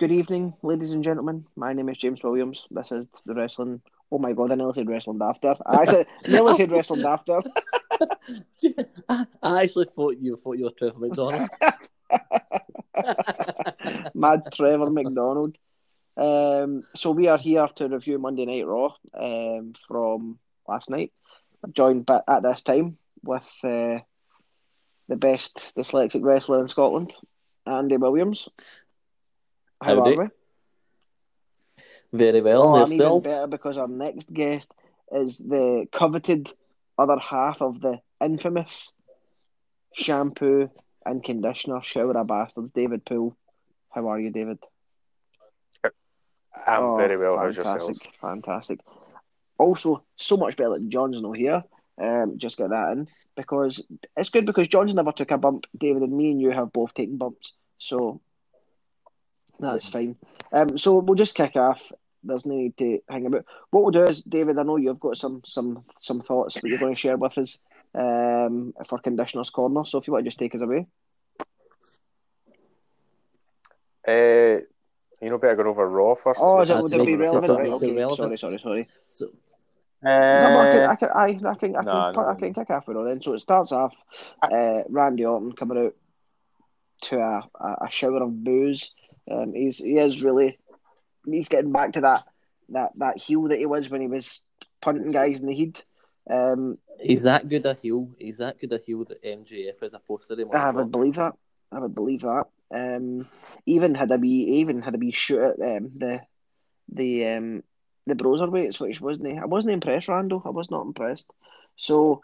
Good evening, ladies and gentlemen. My name is James Williams. This is the wrestling. Oh my god, I nearly said wrestling after. I actually nearly said wrestling after. I actually thought you thought you were Trevor McDonald. Mad Trevor McDonald. Um, so we are here to review Monday Night Raw um, from last night. Joined by, at this time with uh, the best dyslexic wrestler in Scotland, Andy Williams. How Howdy. are we? Very well. Oh, I'm even better because our next guest is the coveted other half of the infamous shampoo and conditioner shower of bastards, David Poole. How are you, David? I'm Oh, very well. How's fantastic, yourself? fantastic. Also, so much better that John's not here. Um, just get that in because it's good because John's never took a bump. David and me and you have both taken bumps, so that's fine. Um, so we'll just kick off. There's no need to hang about. What we'll do is, David, I know you've got some some some thoughts that you're going to share with us um, for Conditioners Corner. So if you want to just take us away. Uh, you know, better go over Raw first. Oh, is it, would it be relevant? so Right, okay. relevant. Sorry, sorry, sorry. So, No, but I can, Uh, I can, I, I can, I can, No, no. I can kick off with it then. So it starts off, uh, Randy Orton coming out to a, a, a shower of booze. Um, he's he is really, he's getting back to that that that heel that he was when he was punting guys in the heat. Um, he's that good a heel. He's that good a heel that MJF is a poster him. I would believe that. I would believe that. Um, even had a wee, even had a wee shoot at um, the the um, the Broserweights, which wasn't. I wasn't impressed, Randall. I was not impressed. So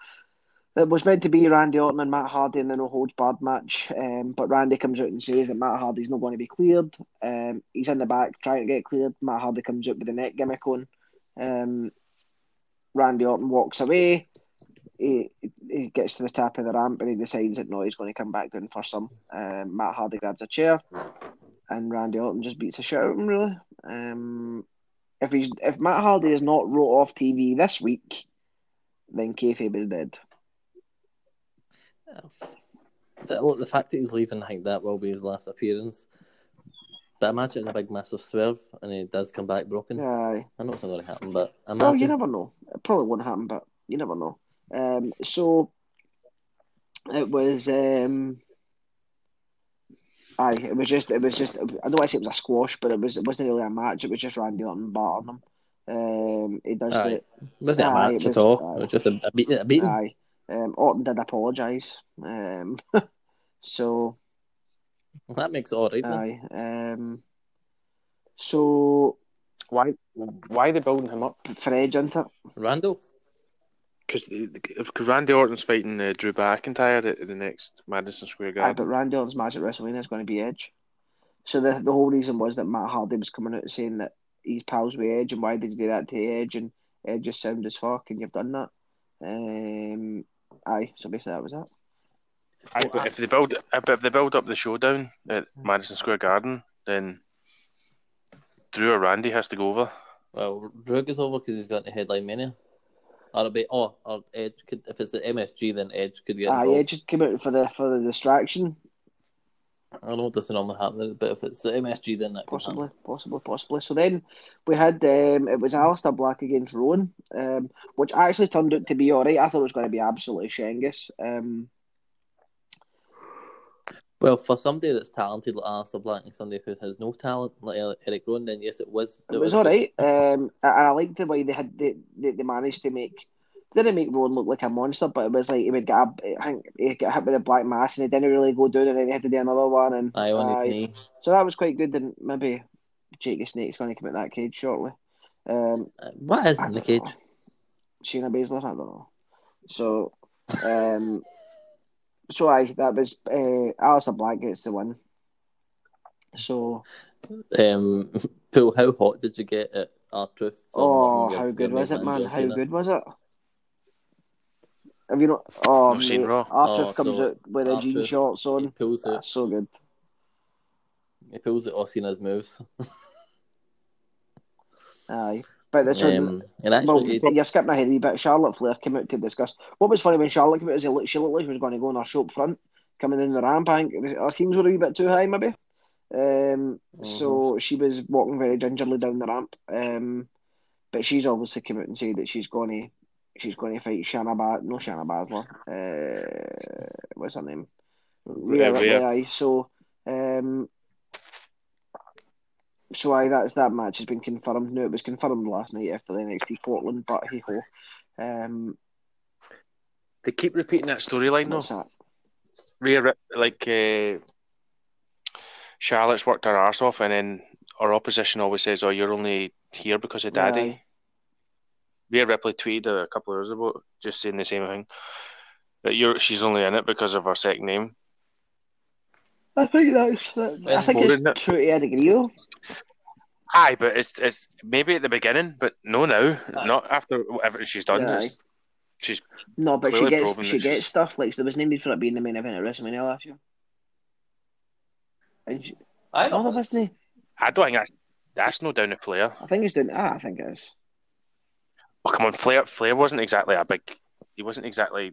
it was meant to be Randy Orton and Matt Hardy in the no holds barred match, um, but Randy comes out and says that Matt Hardy's not going to be cleared. Um, he's in the back trying to get cleared. Matt Hardy comes out with the neck gimmick on. Um, Randy Orton walks away. He, he gets to the top of the ramp and he decides that no, he's going to come back down for some. Um, Matt Hardy grabs a chair, and Randy Orton just beats a shit out of him. Really, um, if he's if Matt Hardy is not wrote off TV this week, then kayfabe is dead. The, look, the fact that he's leaving, I think that will be his last appearance. But imagine a big massive swerve and he does come back broken. Aye. I know it's not going to happen, but Oh, you never know. It probably won't happen, but you never know. Um, so it was. Um, aye, it was just. It was just. I don't want to say it was a squash, but it was. It wasn't really a match. It was just Randy Orton batting him. Um, he does Aye. It wasn't a match was- at all. aye. It was just a, a, beat, a beating. Aye. Um, Orton did apologise. Um, so That makes it all right. aye. Um, so why? Why are they building him up? for Edge, isn't it? Randall? Because Randy Orton's fighting uh, Drew McIntyre at the next Madison Square Aye, Garden. but Randy Orton's match at WrestleMania is going to be Edge. So the the whole reason was that Matt Hardy was coming out saying that he's pals with Edge, and why did you do that to Edge? And Edge just sound as fuck, and you've done that. Um, aye. So basically, that was that. Aye, but if they build, if if they build up the showdown at Madison Square Garden, then Drew or Randy has to go over. Well, Drew goes over because he's got the headline mania. Or it'll be, oh, or Edge could, if it's the MSG, then Edge could get Aye, involved. Edge came out for the for the distraction, I know it doesn't normally happen, but if it's MSG, then that could possibly, possibly, possibly. So then we had um, it was Aleister Black against Rowan, um, which actually turned out to be all right. I thought it was going to be absolutely Shengus. Um, Well, for somebody that's talented like Aleister Black and somebody who has no talent like Eric Rowan, then yes, it was. It was all right. Um, and I liked the way they had they, they, they managed to make didn't make Rowan look like a monster, but it was like he would get a, I think he got hit with a black mass and he didn't really go down, and then he had to do another one, and Aye, on his aye. so that was quite good. And maybe Jake the Snake's going to come out that cage shortly. Um, What is in the cage? know. Shayna Baszler, I don't know. So, um, so I that was uh, Aleister Black gets the win. So, Um, Pool, how hot did you get at our truth? oh, how good was it, man? How good was it? Have you not? Oh, I've seen mate, Raw. Archer Oh, comes so out with a jean R-Truth, shorts He on. pulls it. That's so good. He pulls it. Osina's moves. Aye, but that's um, Um, and well, actually, you're skipping ahead a wee bit. Charlotte Flair came out to discuss. What was funny when Charlotte came out is he looked, she looked like she was going to go on her show up front, coming in the ramp. I think our teams were a wee bit too high, maybe. Um, Mm-hmm. so she was walking very gingerly down the ramp. Um, but she's obviously come out and said that she's going to she's going to fight Shanna Bas no Shanna Baszler. Uh, what's her name? Rhea Ripley. So um, so aye, that's that match has been confirmed. No, it was confirmed last night after the NXT Portland, but hey ho. Um, They keep repeating that storyline though. that? Rhea, like uh, Charlotte's worked her arse off, and then our opposition always says, "Oh, you're only here because of Daddy." Aye. Rhea Ripley tweeted a couple of hours ago, just saying the same thing. That you're, she's only in it because of her second name. I think that's, that's I think more than that. it's true to a degree though. Aye, but it's it's maybe at the beginning, but no now, Aye. not after whatever she's done. Yeah, she's No, but she gets she that she's- gets stuff like there was no need for it being the main event at WrestleMania last year. And she, I no, know. there wasn't. I don't think that's that's no down to Flair. I think it's doing. Ah, I think it is. Oh come on, Flair Flair wasn't exactly a big. He wasn't exactly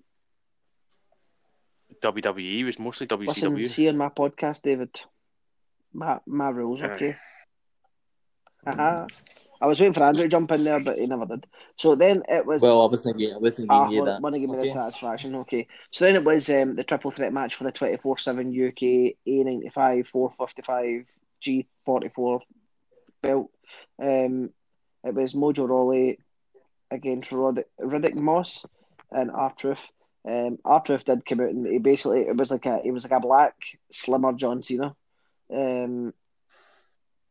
WWE. He was mostly Listen, WCW. see on my podcast, David. My my rules, Aye. okay. Haha. I was waiting for Andrew to jump in there, but he never did. So then it was. Well, I wasn't getting, I wasn't Ah, giving you want, that. want to give me the satisfaction, okay. So then it was um, the triple threat match for the 24 7 UK A95 455 G44 belt. Um, it was Mojo Rawley against Rod- Riddick Moss and R Truth. Um, R Truth did come out and he basically it was like a it was like a black slimmer John Cena, um,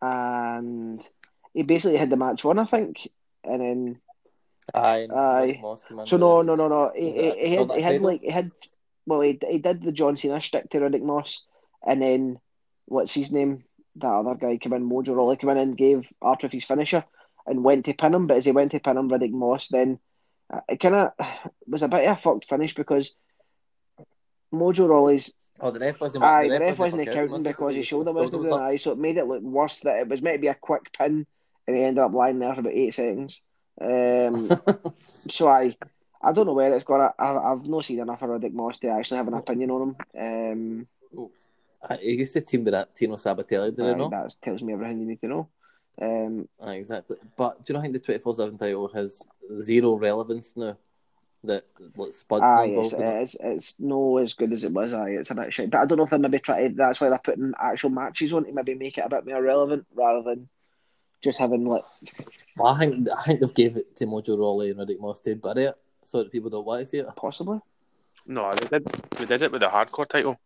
and he basically had the match won I think, and then Aye. Aye. So no, no, no, no. He, he, he had, he had like he had, well, he, he did the John Cena shtick to Riddick Moss, and then what's his name? That other guy came in, Mojo Rawley came in and gave Arthur his finisher, and went to pin him. But as he went to pin him, Riddick Moss then uh, it kind of was a bit of a fucked finish because Mojo Rawley's Oh, the ref wasn't. aye, the ref wasn't fucking accounting was it? because his shoulder His wasn't was doing aye, so it made it look worse that it was meant to be a quick pin, and he ended up lying there for about eight seconds. Um, so I, I don't know where it's gone. I, I've not seen enough of Riddick Moss to actually have an opinion on him. Um, Aye, He used to team with that Tino Sabbatelli, did aye, you know? that tells me everything you need to know. Um, Aye, exactly. But do you not think the 24 7 title has zero relevance now? That like, Spud's not aye, it's, involved in it? it's it's no as good as it was. Aye, it's a bit shit. But I don't know if they're maybe trying. That's why they're putting actual matches on to maybe make it a bit more relevant rather than just having like Well, I think I think they've gave it to Mojo Rawley and Riddick Moss to bury it so that people don't want to see it. possibly. No, they did. We did it with the hardcore title.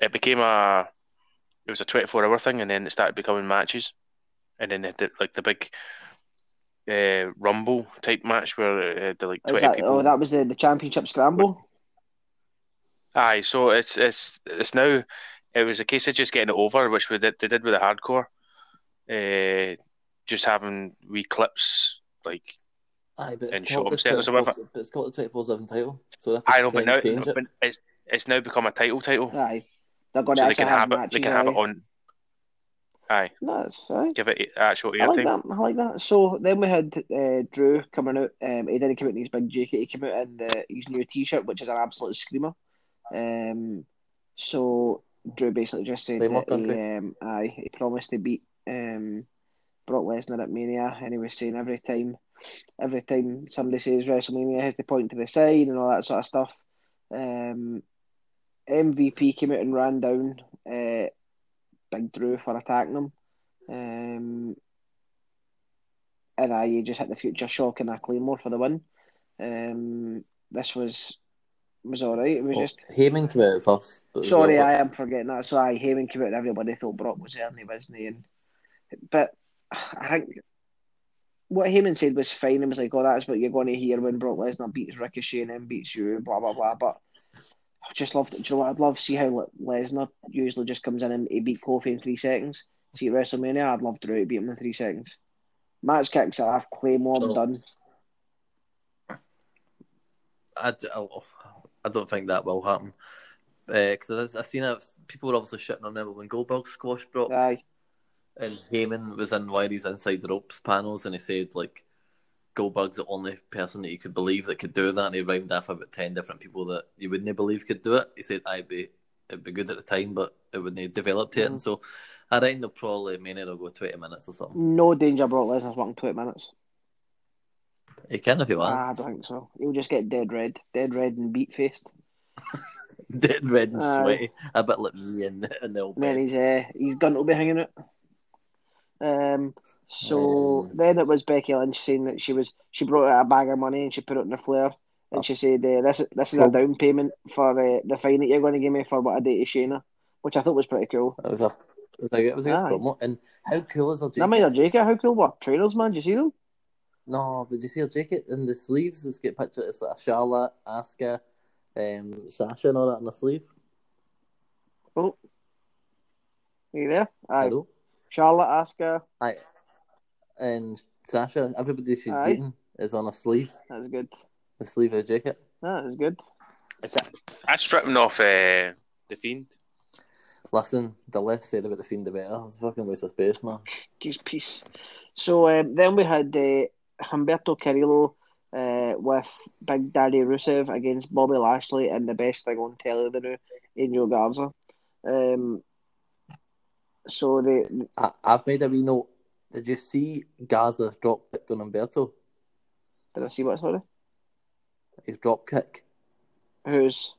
It became a. It was a twenty-four hour thing, and then it started becoming matches, and then they did like the big, uh, rumble type match where it had the like twenty that, people. oh, that was the, the championship scramble. Aye, so it's it's it's now. It was a case of just getting it over, which we did. They did with the hardcore. Uh, just having wee clips like Aye, but And it's show got, the upstairs or 24 whatever. but it's got the 24 7 title. So that's I know, but now it. but it's it's now become a title title, Aye, they're going to they can have, have it. matches. They can have aye. it on. Aye, No, it's aye. give it actual I like airtime. that. I like that. So then we had uh, Drew coming out. Um, he didn't come out in his big jacket. He came out in the, his new T-shirt, which is an absolute screamer. Um, so Drew basically just said Claymore that he, um, aye, he promised to beat um, Brock Lesnar at Mania, and he was saying every time, every time somebody says WrestleMania, has to point to the side and all that sort of stuff. Um, MVP came out and ran down uh, Big Drew for attacking him. Um, and I you just hit the future shock and a claymore for the win. Um, this was was all right. It was Well, just Heyman came out first. but it was sorry, I am forgetting that. So I Heyman came out and everybody thought Brock was there and he wasn't. And but I think what Heyman said was fine. It was like, oh, that's what you're going to hear when Brock Lesnar beats Ricochet and then beats you, blah blah blah. But I just love. Do you know what? I'd love to see how Le- Lesnar usually just comes in and he beat Kofi in three seconds. See at WrestleMania, I'd love Drew to beat him in three seconds. Match kicks off, Claymore Oh. done. I oh, I don't think that will happen. Uh, because I, I seen it, people were obviously shitting on it when Goldberg squashed Brock, Aye, and Heyman was in one of these inside the ropes panels, and he said like Goldberg's the only person that you could believe that could do that, and he rhymed off about ten different people that you wouldn't believe could do it. He said, "I'd be it'd be good at the time, but it wouldn't develop to it." And so I reckon they'll probably Mania will go twenty minutes or something. No danger Brock Lesnar's working 20 minutes. He can if he Ah, I don't think so. He'll just get dead red. Dead red and beat faced. Dead red and sweaty, a bit like me in the, in the old then bed. he's uh, his gun will be hanging out. Um. So Um. then it was Becky Lynch saying that she was she brought out a bag of money and she put it in the flare and Oh. she said uh, this this is a down payment for uh, the fine that you're going to give me for what I did to Shayna, which I thought was pretty cool. It was a, it was a, it was a good promo. And how cool is her I jacket? mean, her jacket, how cool were trainers, man? Do you see them? No, but do you see her jacket and the sleeves? Let's get picture. It's like Charlotte, Asuka, um, Sasha, and all that on the sleeve. Oh, are you there? Aye. Hello, Charlotte, Asuka, aye, and Sasha. Everybody she's Aye. beaten is on a sleeve. that's good. The sleeve of his jacket. That is good. Is that, I stripped him off uh, the fiend. Listen, the less said about the fiend, the better. It's a fucking waste of space, man. Jeez, peace. So um, then we had uh, Humberto Carrillo uh, with Big Daddy Rusev against Bobby Lashley and the best thing on telly the new Angel Garza. Um, so they I, I've made a wee note. Did you see Garza's drop kick on Humberto? did I see what sorry? His drop kick. Who's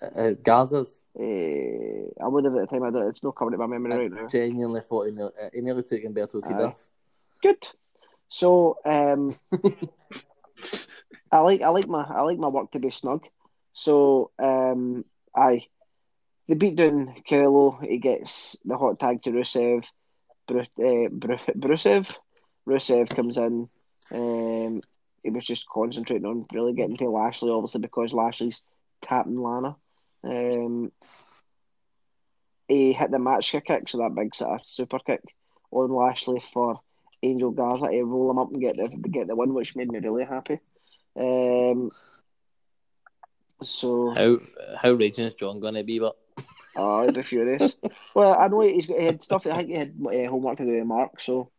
Uh, uh, Garza's uh, I would have at the time. I don't. It's not coming to my memory right now. genuinely thought he nearly, uh, he nearly took Humberto's head off. Good. So um, I like I like my I like my work to be snug. So um, aye, they beat down Carlo. He gets the hot tag to Rusev. Bru- uh, Bru- Brusev. Rusev comes in. Um, he was just concentrating on really getting to Lashley, obviously because Lashley's tapping Lana. Um, he hit the match kick, so that big sort of super kick on Lashley for Angel Garza to roll him up and get the get the win, which made me really happy. Um, so How how raging is John going to be? But oh, he'd be furious. well, I know he's got he had stuff. I think he had uh, homework to do with Mark. So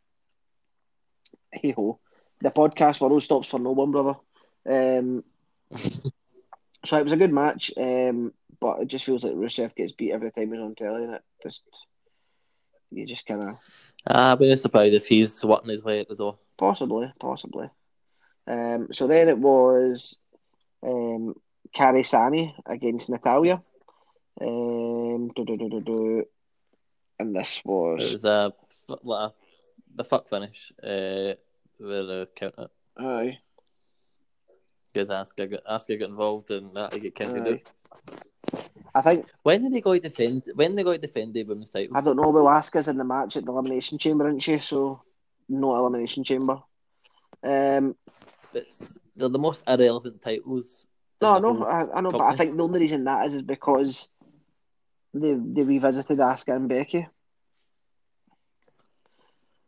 hey ho, the podcast world stops for no one, brother. Um, so it was a good match, um, but it just feels like Rusev gets beat every time he's on telly, and it just you just kind of ah, but it's surprised if he's working his way at the door. Possibly, possibly. Um, so then it was um, Kairi Sane against Natalya. Um, do, do, do, do, do. And this was. It was. was a like a, fuck finish uh, with a counter. Aye, Because Asuka got Asuka got involved and that he get counted out. I think, When did they go to defend? When they go to defend the women's titles? I don't know, Will Asuka's in the match at the Elimination Chamber, isn't she? So, no Elimination Chamber. Um, But they're the most irrelevant titles. no, no, I, I know, but I think the only reason that is is because they they revisited Asuka and Becky.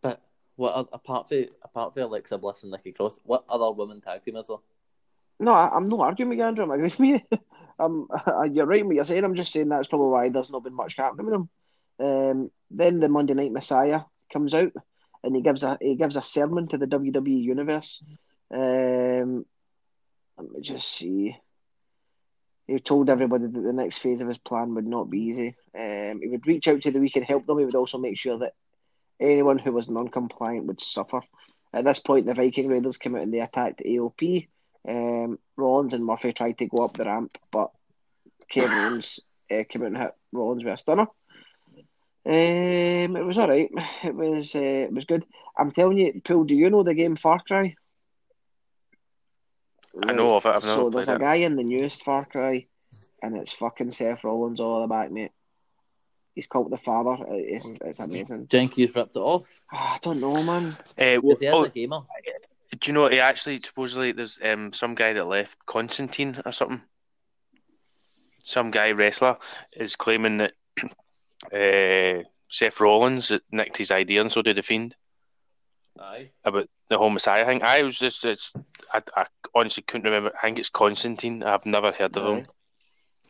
But what apart from apart from Alexa Bliss and Nikki Cross, what other women tag team is there? No, I, I'm not arguing with you, Andrew. I'm agreeing with you. um, you're right in what you're saying. I'm just saying that's probably why there's not been much happening with them. Um, then the Monday Night Messiah comes out, and he gives a he gives a sermon to the WWE universe. Um, let me just see. He told everybody that the next phase of his plan would not be easy. Um, he would reach out to the weak and help them. He would also make sure that anyone who was non-compliant would suffer. At this point, the Viking Raiders came out and they attacked AOP. Um, Rollins and Murphy tried to go up the ramp, but Kevin uh, came out and hit Rollins with a stunner. Um, it was all right. It was uh, it was good. I'm telling you, Paul. Do you know the game Far Cry? I know of it. I've so there's a it. guy in the newest Far Cry, and it's fucking Seth Rollins all the back, mate. He's called the father. It's it's amazing. Jenkies ripped it off. Ah, I don't know, man. Uh, Because he oh, a gamer. do you know? He actually supposedly there's um some guy that left Constantine or something. Some guy wrestler is claiming that uh, Seth Rollins nicked his idea, and so did the Fiend Aye. about the whole Messiah thing. I was just, it's, I, I honestly couldn't remember. I think it's Constantine. I've never heard of him,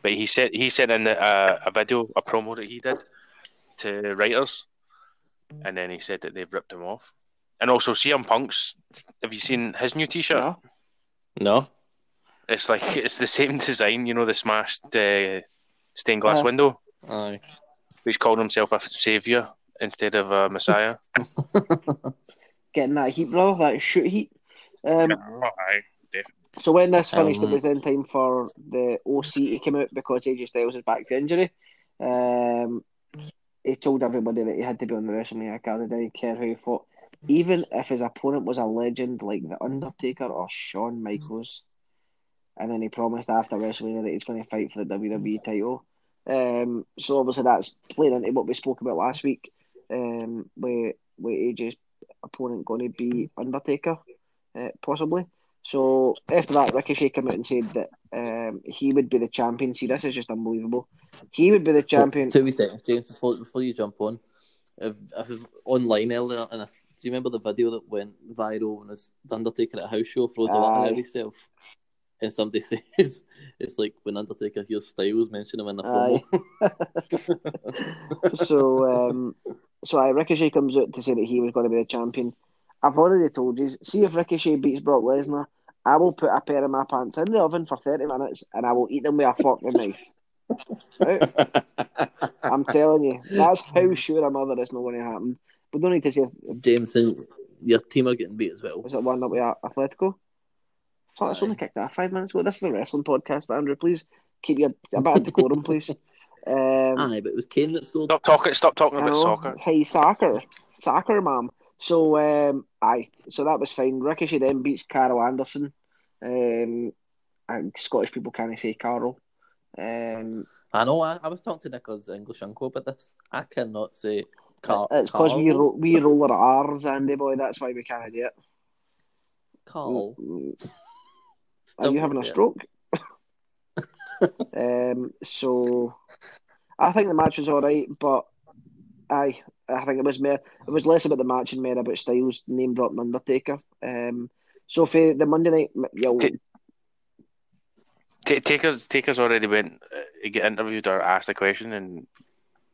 but he said he sent in a, a video, a promo that he did to writers, and then he said that they've ripped him off. And also, CM Punk's. Have you seen his new T-shirt? No? No. It's like it's the same design, you know, the smashed uh, stained glass Uh-huh. window. Aye. He's calling himself a savior instead of a messiah. Getting that heat, brother, that shoot heat. Um, aye. So when this finished, Um, it was then time for the OC to come out because AJ Styles is back for injury. Um, he told everybody that he had to be on the WrestleMania card. He didn't care who he fought, even if his opponent was a legend like the Undertaker or Shawn Michaels. And then he promised after WrestleMania that he's going to fight for the WWE title. Um, so obviously that's playing into what we spoke about last week. Um, with with AJ's opponent going to be Undertaker, uh, possibly. So after that, Ricochet came out and said that um, he would be the champion. See, this is just unbelievable. He would be the champion. Two seconds, James, before, before you jump on. If, if online earlier, and I, do you remember the video that went viral when it's the Undertaker at a house show throws a lot himself? And somebody says it's like when Undertaker hears Styles mention him in the promo. so, um, so I Ricochet comes out to say that he was going to be the champion. I've already told you. See if Ricochet beats Brock Lesnar, I will put a pair of my pants in the oven for thirty minutes, and I will eat them with a fork and knife. Right? I'm telling you, that's how sure I'm of it it's not going to happen. We don't need to say James, and your team are getting beat as well. was it one that we are Atletico. So it's only kicked off five minutes ago. This is a wrestling podcast, Andrew. Please keep your a bit of decorum, please. Um, Aye, but it was Kane that scored. Stop talking. Stop talking about know. soccer. Hey, soccer, soccer, ma'am. So, um, aye, so that was fine. Ricochet then beats Carol Anderson. Um, and Scottish people can't say Carol. Um, I know. I, I was talking to Nicholas English uncle about this. I cannot say Car- it's because we ro- we roll our R's, Andy boy. That's why we can't do it. Carl. Mm, Are you having a stroke? it. Um, so I think the match was all right, but I I think it was more it was less about the match and more about Styles name dropping Undertaker. Um, so for the Monday night, yo, T- Ta Taker's Taker's already went uh, get interviewed or asked a question, and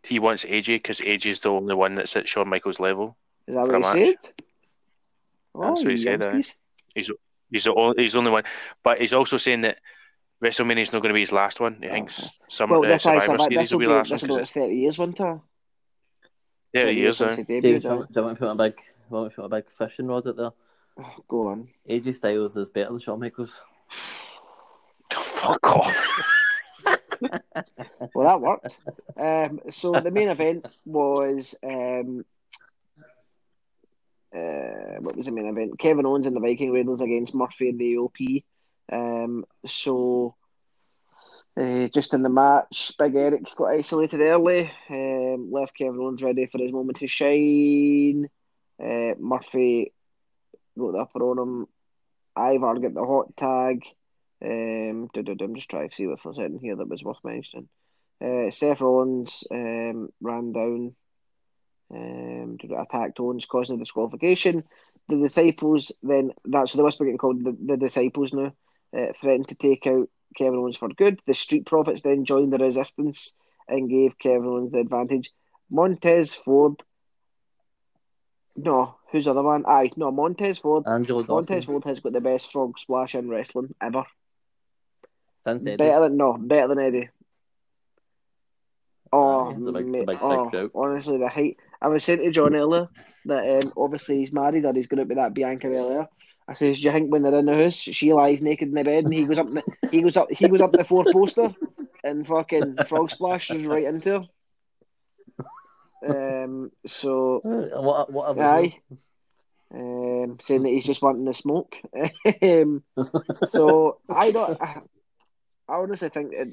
he wants AJ because AJ's the only one that's at Shawn Michaels' level. is that what he said? That's what he said, youngsters. He's he's the only, he's the only one, but he's also saying that WrestleMania is not going to be his last one. He thinks some Well, uh, this I Survivor said Series this will will be be the last this one will be because like thirty years, won't it? yeah, he is. since Uh, he do you want do you want me to put a big, do you want to put a big fishing rod out there? aye. Go on. AJ Styles is better than Shawn Michaels. fuck off. Well, that worked. um, so the main event was um, uh, what was the main event? Kevin Owens and the Viking Raiders against Murphy and the OP. Um, so uh, just in the match, Big Eric got isolated early, um, left Kevin Owens ready for his moment to shine. Uh, Murphy got the upper on him. Ivar got the hot tag. Um, I'm just trying to see if there's anything here that was worth mentioning. Uh, Seth Rollins um, ran down, um, to attack Owens, causing a disqualification. The disciples then that's so they must be getting called the, the disciples now. Uh, threatened to take out Kevin Owens for good. The Street Profits then joined the resistance and gave Kevin Owens the advantage. Montez Ford. No, who's the other one? Aye, no, Montez Ford. Angelo Montez. Ford has got the best frog splash in wrestling ever. Since Eddie. Better than no, better than Eddie. Oh, Aye, it's a big- it's a mate, big- big oh, honestly, the height. I was saying to John earlier that um, obviously he's married or he's going to be that Bianca Belair. I says, do you think when they're in the house, she lies naked in the bed and he goes up, the, he goes up, he goes up the four poster and fucking frog splashes right into her. Um, so Uh, What, what Aye. um, saying that he's just wanting to smoke. um, so I don't. I, I honestly think it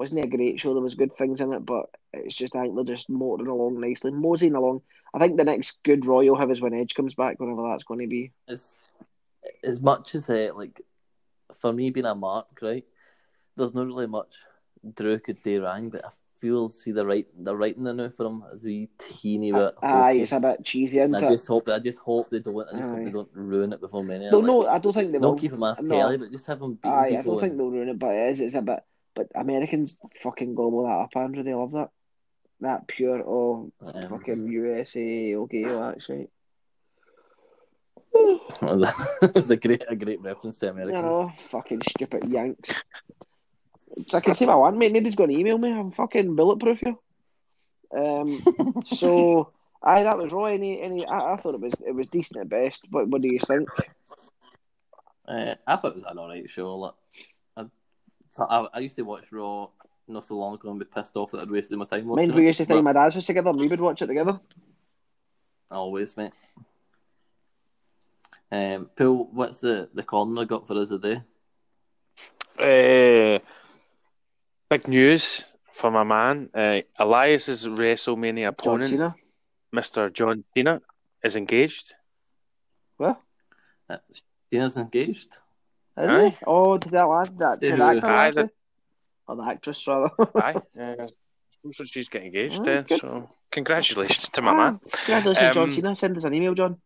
wasn't a great show. There was good things in it, but it's just I think they're just motoring along nicely, moseying along. I think the next good Raw you'll have is when Edge comes back, whenever that's going to be. As, as much as uh, like for me being a mark, right? There's not really much Drew could do wrong, but I feel see the right the writing in there for him is a teeny bit. Aye, it's a bit cheesy, isn't I just hope I just hope they don't. I just hope they don't ruin it before many. No, like, no, I don't think they will. not keep him off No. Kelly, but just have him Aye, I don't think they'll ruin it, but it is. It's a bit. But Americans fucking gobble that up, Andrew. They love that. That pure, oh, Um, fucking USA, okay, well, that's right. it's a great a great reference to You Americans. know, fucking stupid Yanks. So I can see my one mate. Nobody's going to email me. I'm fucking bulletproof here. Um, so, aye, that was Raw. Any, any, I, I thought it was it was decent at best. What, what do you think? Uh, I thought it was an alright show. Like, I, so I, I used to watch Raw not so long ago and be pissed off that I'd wasted my time watching Mind we used to think my dad's was together, and we would watch it together. Always, mate. Um, Phil, what's the, the corner I got for us today? Uh, big news for my man. Uh, Elias's WrestleMania opponent, Cena. Mr. John Cena, is engaged. What? Uh, Cena's engaged. Is Aye. he? Oh, did that lad, that, did Who? the actor, Aye, actually? Or the actress, rather. Aye. Uh, so she's getting engaged Oh, then. good. So congratulations to my Ah, man. Congratulations, John Um, Cena. Send us an email, John.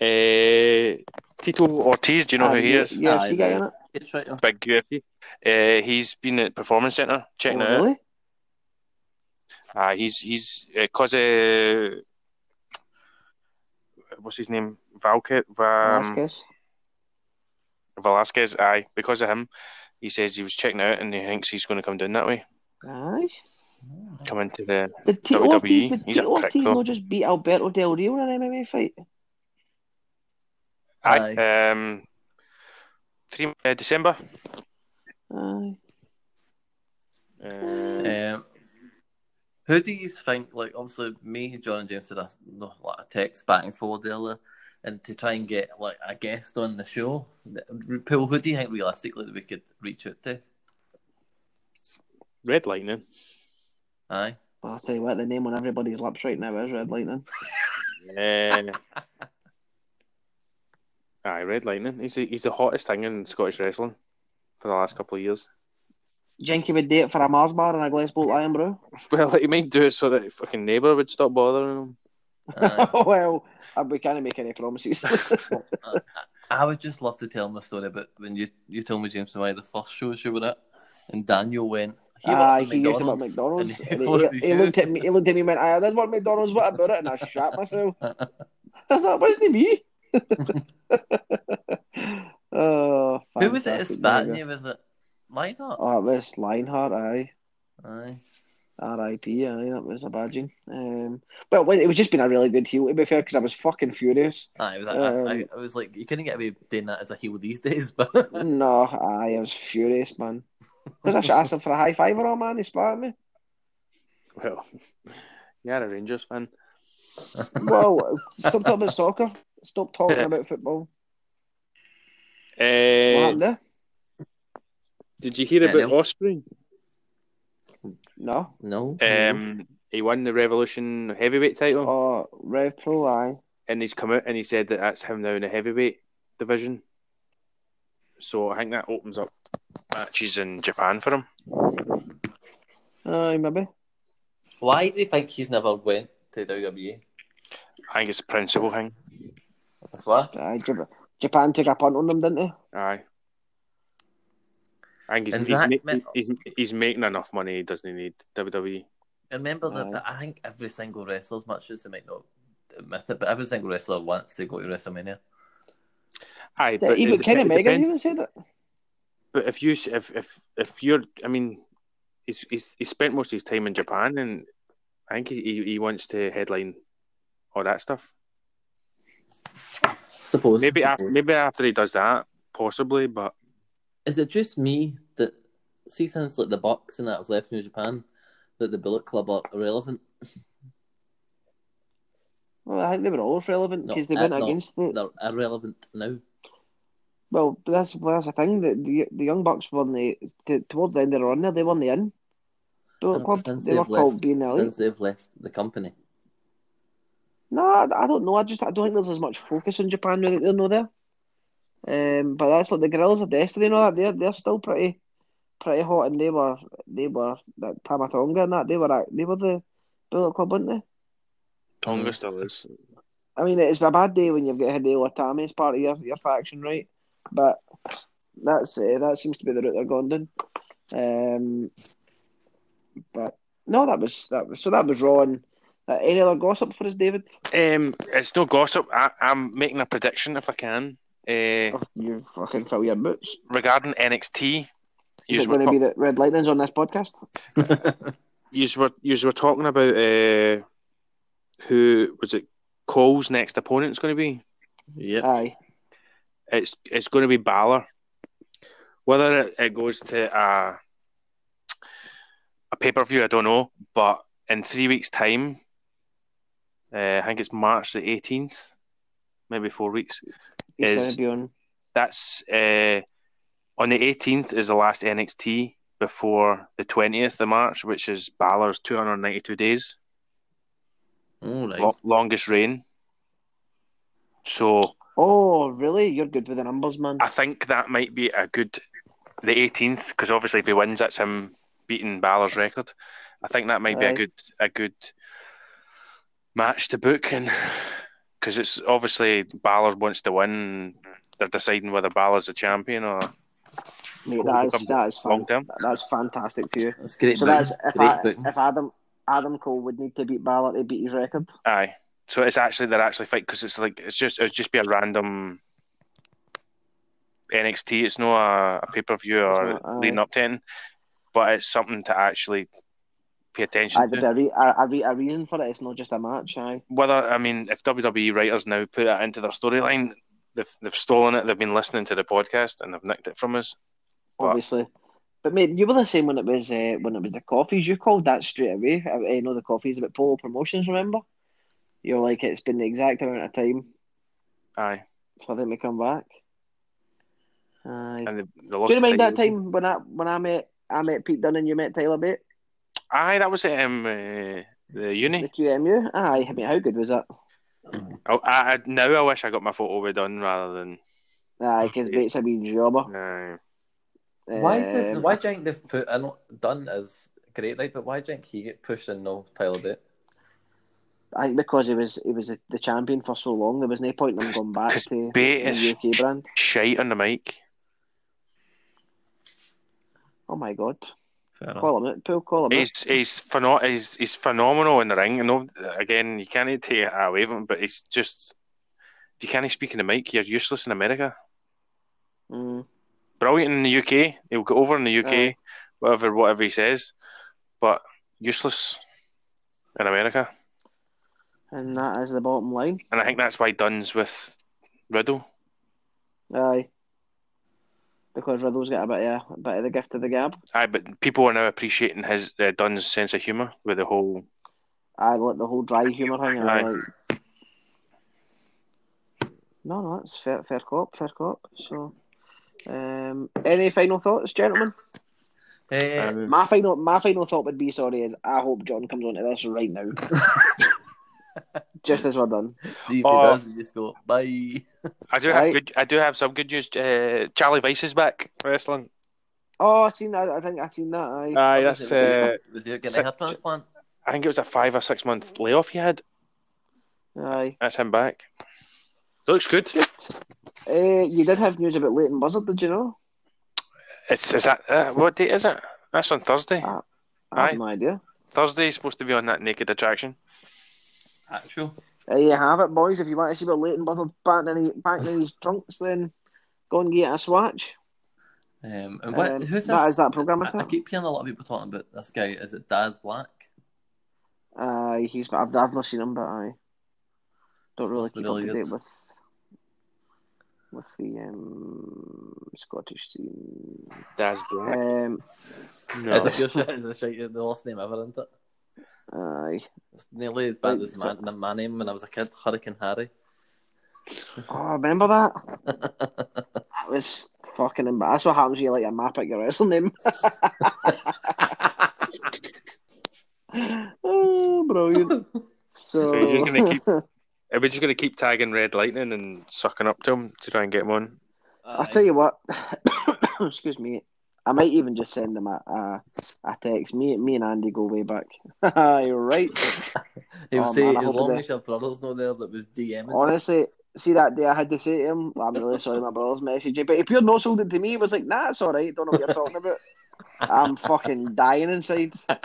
Uh, Tito Ortiz, do you know who Um, he is? Yeah, Aye, she got in it. It's right off. Big UFC. Uh, he's been at Performance Center checking Oh, it out. really? Uh, he's he's because uh, what's his name? Valke, um, Velasquez. Velasquez. Aye, because of him, he says he was checking out and he thinks he's going to come down that way, Aye. come into the. Did Tito WWE, Ortiz, did he's a Tito prick, Ortiz though. not just beat Alberto Del Rio in an MMA fight? Aye, um, three uh, December. Aye. Uh, Um, who do you think? Like, obviously, me, John, and James had a, no, like a text back and forth earlier, and to try and get like a guest on the show. Paul, who do you think realistically that we could reach out to? Red Lightning. Aye, Well, I'll tell you what, the name on everybody's lips right now is Red Lightning. Uh, aye, Red Lightning. He's the, he's the hottest thing in Scottish wrestling for the last couple of years. Jenky would date for a Mars bar and a glass bolt Irn-Bru. Well, he might do it so that fucking neighbour would stop bothering him. well, uh, we can't make any promises. I, I would just love to tell my story about when you you told me James I the first show you were at, and Daniel went. He at he used to work McDonald's, McDonald's. and And he he, he looked at me. He looked at me and went, "I did work McDonald's. What about it?" And I shot myself. I thought, "Wasn't me?" oh, Who was it? fantastic, Spat Was it Lionheart? Oh, it was Lionheart. Aye. Aye. R.I.P. Aye, that was a badging. Um, well, it was just been a really good heel. To be fair, because I was fucking furious. Aye, it was, I, Um, I, I was like, you couldn't get away doing that as a heel these days, but no, aye, I was furious, man. Because I asked him for a high five or all, man. He spat at me. Well, you're a Rangers fan. Well, stop talking about soccer. Stop talking about football. What Uh, happened there? did you hear about Neil. Ospreay? No. no. Um, he won the Revolution heavyweight title, Oh, Rev Pro, aye. and he's come out and he said that that's him now in the heavyweight division. So I think that opens up matches in Japan for him. Aye, maybe. Why do you think he's never went to WWE? I think it's a principle thing. That's why. Aye, Japan took a punt on them, didn't they? Aye. I think he's, he's, that ma- meant- he's, he's making enough money. He doesn't need E. WWE. Remember that, Aye. but I think every single wrestler, as much as they might not admit it, but every single wrestler wants to go to WrestleMania. Aye, Yeah, but even it, Kenny it Megan depends. even said it. But if you if if if you're, I mean, he's he's, he's spent most of his time in Japan, and I think he he, he wants to headline all that stuff. Suppose. Maybe suppose. after maybe after he does that, possibly. But Is it just me that see since like the Bucks and that was left New Japan that the Bullet Club are irrelevant? Well, I think they were always relevant No, because they uh, went no. against the. They're irrelevant now. Well, that's well, that's the thing that the the Young Bucks won the t- towards the end of the run there. They won the in. Bullet No, Club. since They were they've called being the elite. since they've left the company. No, I, I don't know. I just I don't think there's as much focus on Japan now that they're not there. Um, but that's like the Guerrillas of Destiny and all that. They're they're still pretty pretty hot, and they were they were that Tama Tonga and that they were at- they were the Bullet Club, weren't they? Tonga still is. I mean, it's a bad day when you've got Hideo Itami as part of your, your faction, right? But that's uh, that seems to be the route they're going down. Um, but no, that was that was so that was Raw. And, uh, any other gossip for us, David? Um, it's no gossip. I, I'm making a prediction if I can. Uh, Oh, you fucking fill your boots. regarding NXT, Is Yous it going to be that Red Lightning's on this podcast? yous were, yous were talking about uh, who was it? Cole's next opponent's going to be. yep. Aye. It's it's going to be Balor. Whether it, it goes to a a pay per view, I don't know. But in three weeks' time, uh, I think it's March the eighteenth, maybe four weeks. He's Is- be on. That's uh, on the 18th is the last NXT before the 20th of March, which is Balor's 292 days, All right. lo- longest reign. So Oh, really? You're good with the numbers, man. I think that might be a good the 18th because obviously if he wins, that's him beating Balor's record. I think that might be a good a good match to book and because it's obviously Balor wants to win. They're deciding whether Balor's the champion or Mate, that is, that is fan- long term. That's fantastic for you. That's great. So booking. that's if, great I, booking. if Adam Adam Cole would need to beat Balor to beat his record. Aye. So it's actually they're actually fight because it's like it's just it'd just be a random NXT. It's not a, a pay per view or It's not, aye. leading up to it, but it's something to actually pay attention there'd to. a, re- a, a, re- a reason for it. It's not just a match. Aye. Whether I mean, if WWE writers now put that into their storyline, they've they've stolen it. They've been listening to the podcast and they've nicked it from us. But- obviously. But mate, you were the same when it was uh, when it was the coffees. You called that straight away. I, I know the coffees about Polo Promotions. Remember? You're like it's been the exact amount of time Aye, for them to come back. Aye. and the, the Do you remind that time when I when I met I met Pete Dunne and you met Tyler Bate, Aye, that was at um, uh, the uni. the QMU? Aye, I mean, how good was that? Oh, I, I, now I wish I got my photo with Dunne rather than. Aye, because Bates a wee jobber. Aye. Why did Um, why do you think they've put in Dunne as great right, but why do you think he get pushed and no Tyler Bate? I think because he was he was the, the champion for so long, there was no point in him going back Because to Bate the is UK brand. shite on the mic. Oh my god! Fair. Call him it, Paul. Call him it. He's he's, pheno- he's he's phenomenal in the ring. No, again, you can't take it away from him, but he's just if you can't speak in the mic, you're useless in America. Mm. Brilliant in the UK. He'll go over in the UK, Aye. whatever whatever he says, but useless in America. And that is the bottom line. And I think that's why Dunne's with Riddle. Aye. Because Riddle's got a bit of a bit of the gift of the gab. Aye, but people are now appreciating his uh, Dunne's sense of humour with the whole. I like the whole dry humour thing. Aye. like. No, no, that's fair, fair cop, fair cop. So, um, any final thoughts, gentlemen? Eh, Um, My final, my final thought would be, sorry, is I hope John comes onto this right now, just as we're done. see if Oh. he does, we just go bye. I do have Right. good. I do have some good news. Uh, Charlie Vice is back wrestling. Oh, I seen that. I think I seen that. Aye. Aye, Was that's. he- was he- Uh, was he getting six- a hair transplant? I think it was a five or six month layoff he had. Aye. That's him back. Looks good. Uh, you did have news about Leighton Buzzard, did you know? It's is that uh, what date is it? That's on Thursday. I Aye. have no idea. Thursday is supposed to be on that Naked Attraction. Actual. There you have it, boys. If you want to see what Leighton Buzzard back in, his- back in his trunks, then go and get a swatch. Um, and what, Um, who's that this? is that program, I, I keep hearing a lot of people talking about this guy. Is it Daz Black? Aye, he's. I've, I've not seen him, but I don't really Must keep really up to date with with the um, Scottish scene. Daz Black. Um, No. Is it your shit? Is it shit, the last name ever, isn't it? Aye. It's nearly as bad as my, my name when I was a kid, Hurricane Harry. Oh, remember that? That was fucking embarrassing. That's what happens when you like a map at your wrestling name. oh, brilliant. So, Okay, you're gonna keep- Are we just going to keep tagging Red Lightning and sucking up to him to try and get him on? I'll tell you what. Excuse me. I might even just send them a, a, a text. Me, me and Andy go way back. You're right. He'll Oh, say, man, as long as your brother's not there that was DMing. Honestly, see that day I had to say to him, I'm really sorry my brother's messaging. But if you're not sold it to me, he was like, nah, it's all right. Don't know what you're talking about. I'm fucking dying inside.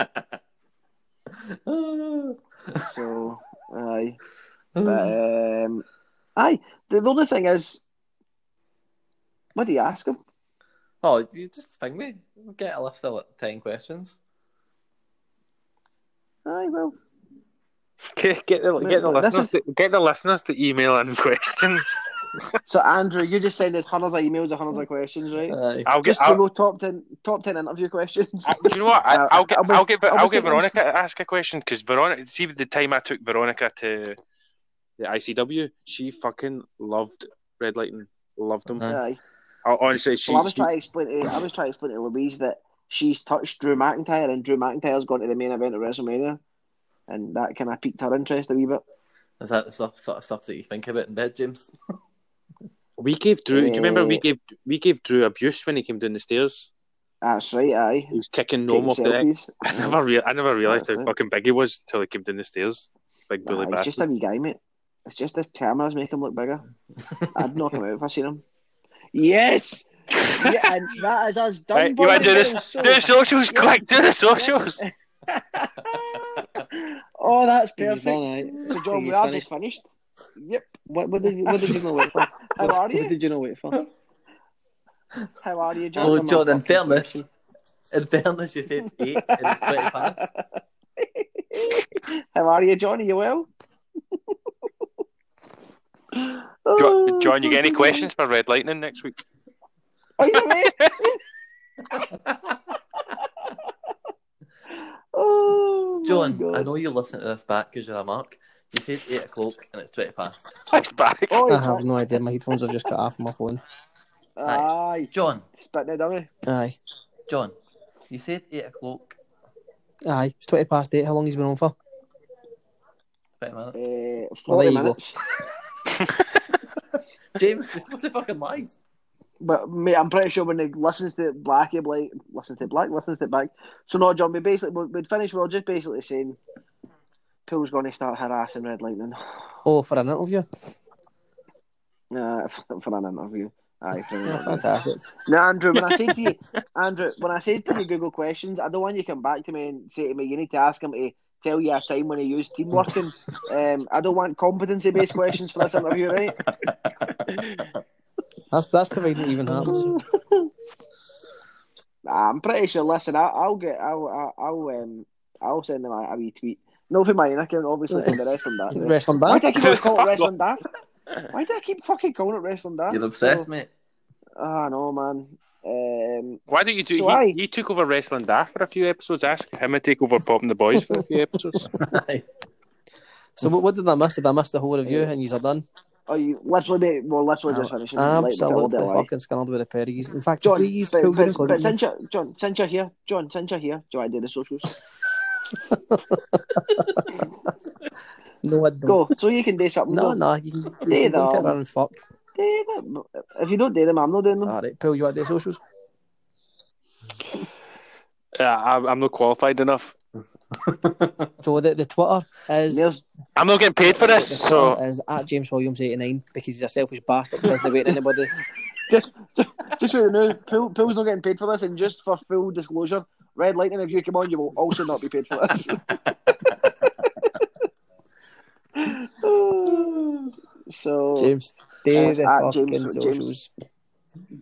So, aye. But, um, aye. The, the only thing is, what do you ask him? Oh, you just ping me. Get a list of like, ten questions. Aye, well, Get, get the get the This listeners is- to, get the listeners to email in questions. so Andrew, you just send us hundreds of emails, and hundreds of questions, right? Aye. I'll get. Just to I'll, top ten, top ten interview questions. I- do you know what? I, Uh, I'll get. I'll be- I'll get. I'll be I'll get. Get Veronica to ask a question because Veronica. See the time I took Veronica to the ICW, she fucking loved Red Lightning. Loved them. Aye. Aye. I, honestly, she. well, I was she- trying to explain to I was trying to explain to Louise that she's touched Drew McIntyre, and Drew McIntyre's gone to the main event of WrestleMania, and that kind of piqued her interest a wee bit. Is that the stuff, sort of stuff that you think about in bed, James? we gave Drew. Do you remember we Uh, gave we gave Drew abuse when he came down the stairs? That's right, aye. He was kicking Taking Gnome off the deck. I never, rea- I never realized That's how it. fucking big he was until he came down the stairs. Big bully Aye, he's just a bastard. wee guy, mate. It's just the cameras make him look bigger. I'd knock him out if I seen him. Yes! yeah, and that is us done. Right, you want to do this? So- Do the socials, Yeah. quick! Do the socials. oh, that's perfect. done, aye. So, John, we are finished. just finished. Yep. What, what, did, what did you know wait for? How are What you? did you know wait for? How are you, John? Oh, John, in fairness, in fairness, you said eight and it's 20 past. How are you, John? Are you well? Jo- Oh, John, you get any questions for Red Lightning next week? hell. Oh, you mate. oh, John, I know you listen to this back because you're a mark. You said 8 o'clock and it's 20 past. He's back. Oh, I have no idea. My headphones have just cut off my phone. Aye, John, spitting it dummy. Aye. John, you said 8 o'clock, Aye. It's 20 past 8. How long has he been on for? 20 minutes. Uh, Well, there 40 you go. minutes. James, what's the fucking live? But mate, I'm pretty sure when he listens to Black, he'll be like, listens to Black, listens to Black. So no, John, we basically we- we'd finish. We were just basically saying, Poole's going to start harassing Red Lightning. Oh, for an interview? Uh, for, for an interview. Aye, for an Oh, interview. fantastic. Now, Andrew, when I say to you, Andrew, when I say to you Google questions, I don't want you to come back to me and say to me, you need to ask him to tell you a time when he used team working. um, I don't want competency based questions for this interview, right? That's, that's providing it even happens. Nah, I'm pretty sure. Listen, I, I'll get, I'll, I'll, I'll, um, I'll send them a, a wee tweet. No, for mine account, obviously, and the rest on that. right? Wrestling Why do I keep calling it wrestling daft? Why do I keep fucking calling it wrestling daft? You're obsessed, So- mate. Ah, no, man. Um, Why don't you do? So I- he, he took over wrestling daft for a few episodes. Ask him to take over popping the boys for a few episodes. So what, what did I miss? Did I miss the whole review and you're done? oh, you literally, mate, we're literally just finishing. like, with the Absolutely like. fucking scanned with the Perry's. In fact, John, please, but, Phil, but, but since you're, John, since you're here, John, since you're here, do you want to do the socials? No, I don't. Go, so you can do something. No, go. no, you can, you can don't get around and fuck. Do them. If you don't do them, I'm not doing them. All right, Phil, you want to do socials? Uh, I'm, I'm not qualified enough. So the, the Twitter is There's I'm not getting paid for this, the so is at James Williams eighty nine because he's a selfish bastard who doesn't wait anybody. just, just, just for the new, Poole, Poole's not getting paid for this, and just for full disclosure, Red Lightning, if you come on, you will also not be paid for this. so James, do Uh, the at fucking James- socials.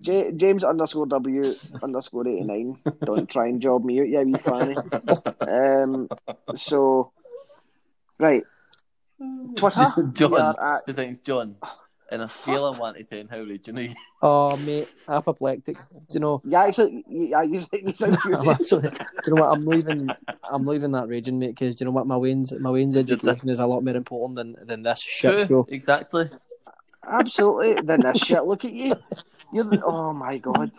J- James underscore W underscore eighty nine. Don't try and job me out, yeah, you fanny. Um, so right, Twitter. John, we are at- the thing's John. In a scale of 1 to 10, how would you know? Oh mate, apoplectic. Do you know? Yeah, actually, yeah, you, you sound I'm cute. actually, do you know what? I'm not even, I'm not even that raging, mate. Because do you know what? My Wayne's, my Wayne's education is a lot more important than than this shit show. Exactly. Absolutely. Then this shit. Look at you. You're the, oh my god.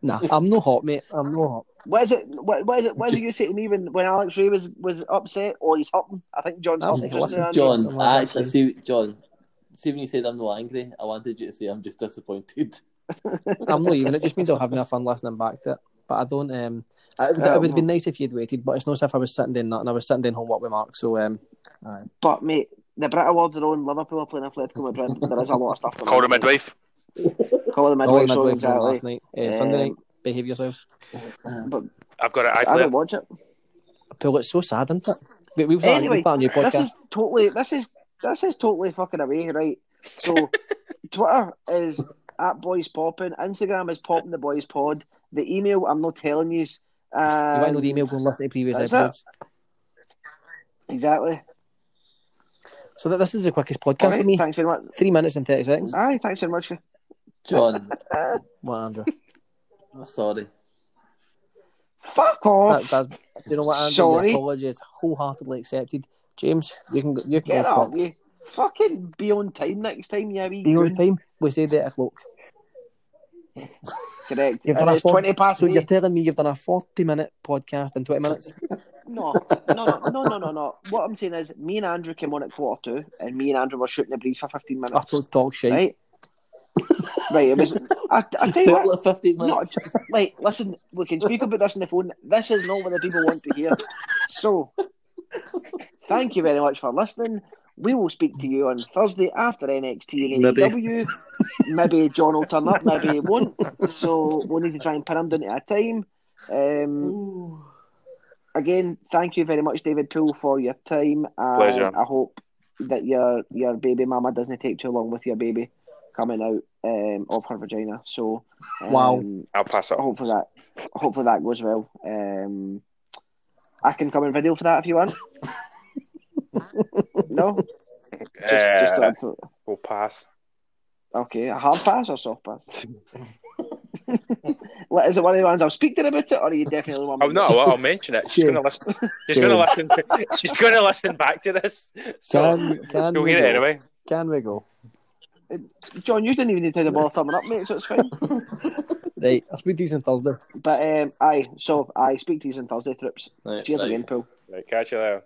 Nah, I'm no hot, mate. I'm no hot. What is it? What, what is it? What did you say to me when, when Alex Ray was, was upset? Or he's hurting? I think John's Oh, hurting. just listen. John, I actually actually- see, John, see when you said I'm not angry, I wanted you to say I'm just disappointed. I'm not even. It just means I'll have enough fun listening back to it. But I don't. Um, I, it would- it would have been nice if you'd waited. But it's not as if I was sitting doing and I was sitting doing homework with Mark. So um, aye. But mate, the Brit Awards are on. Liverpool are playing Atletico Madrid. There is a lot of stuff. going call on, the mate. midwife. Call the all the midwife. so exactly. last night, uh, Sunday Um, night. Behave yourselves. But I've got it. I I don't watch it. Phil, it's so sad, isn't it? We, we've started, Anyway, we've started a new This is totally. This is this is totally fucking away, right? So Twitter is at Boys Popping. Instagram is Popping the Boys Pod. The email, I'm not telling you. You might know the email, go and listen to previous That's episodes. Exactly. So that this is the quickest podcast All for me. thanks very much. Three minutes and 30 seconds. Aye, thanks very much. John, What, Andrew? I'm sorry. Fuck off. That, that's, do you know what, Andrew? Sorry. Your apology is wholheartedly accepted. James, you can go, you can Get go up, fuck. you. Fucking be on time next time, yeah. Be on time. We say eight o'clock. Correct. You've And done a it's four- 20 past So you're telling me you've done a forty-minute podcast in twenty minutes? No, no, no, no, no, no, no. What I'm saying is, me and Andrew came on at quarter two, and me and Andrew were shooting the breeze for 15 minutes. I minutes. told talk shit. Right? right, it was. I, I tell you what, like 15 not, minutes. like, listen, we can speak about this on the phone. This is not what the people want to hear. So, thank you very much for listening. We will speak to you on Thursday after NXT and Maybe. AEW. Maybe John will turn up, maybe he won't. So, we'll need to try and pin him down to a time. Um, again, thank you very much, David Poole, for your time. And Pleasure. I hope that your your baby mama doesn't take too long with your baby coming out um, of her vagina. So, um, Wow. I'll pass it. Hopefully that hopefully that goes well. Um, I can come in video for that if you want. no, just, just Uh, we'll pass. okay. A hard pass or soft pass? Like, Is it one of the ones I'll speak to her about it, or are you definitely one? Oh no, I'll, I'll mention it. She's gonna listen. She's gonna listen. She's gonna listen back to this. So Can can you'll we hear it go? anyway. Can we go? John, you didn't even need to tell the ball thumbing up, mate, so it's fine. Right, I'll speak to you on Thursday. But um, aye, so I speak to you on Thursday, trips. Right, Cheers right. again, Paul. Right, catch you later.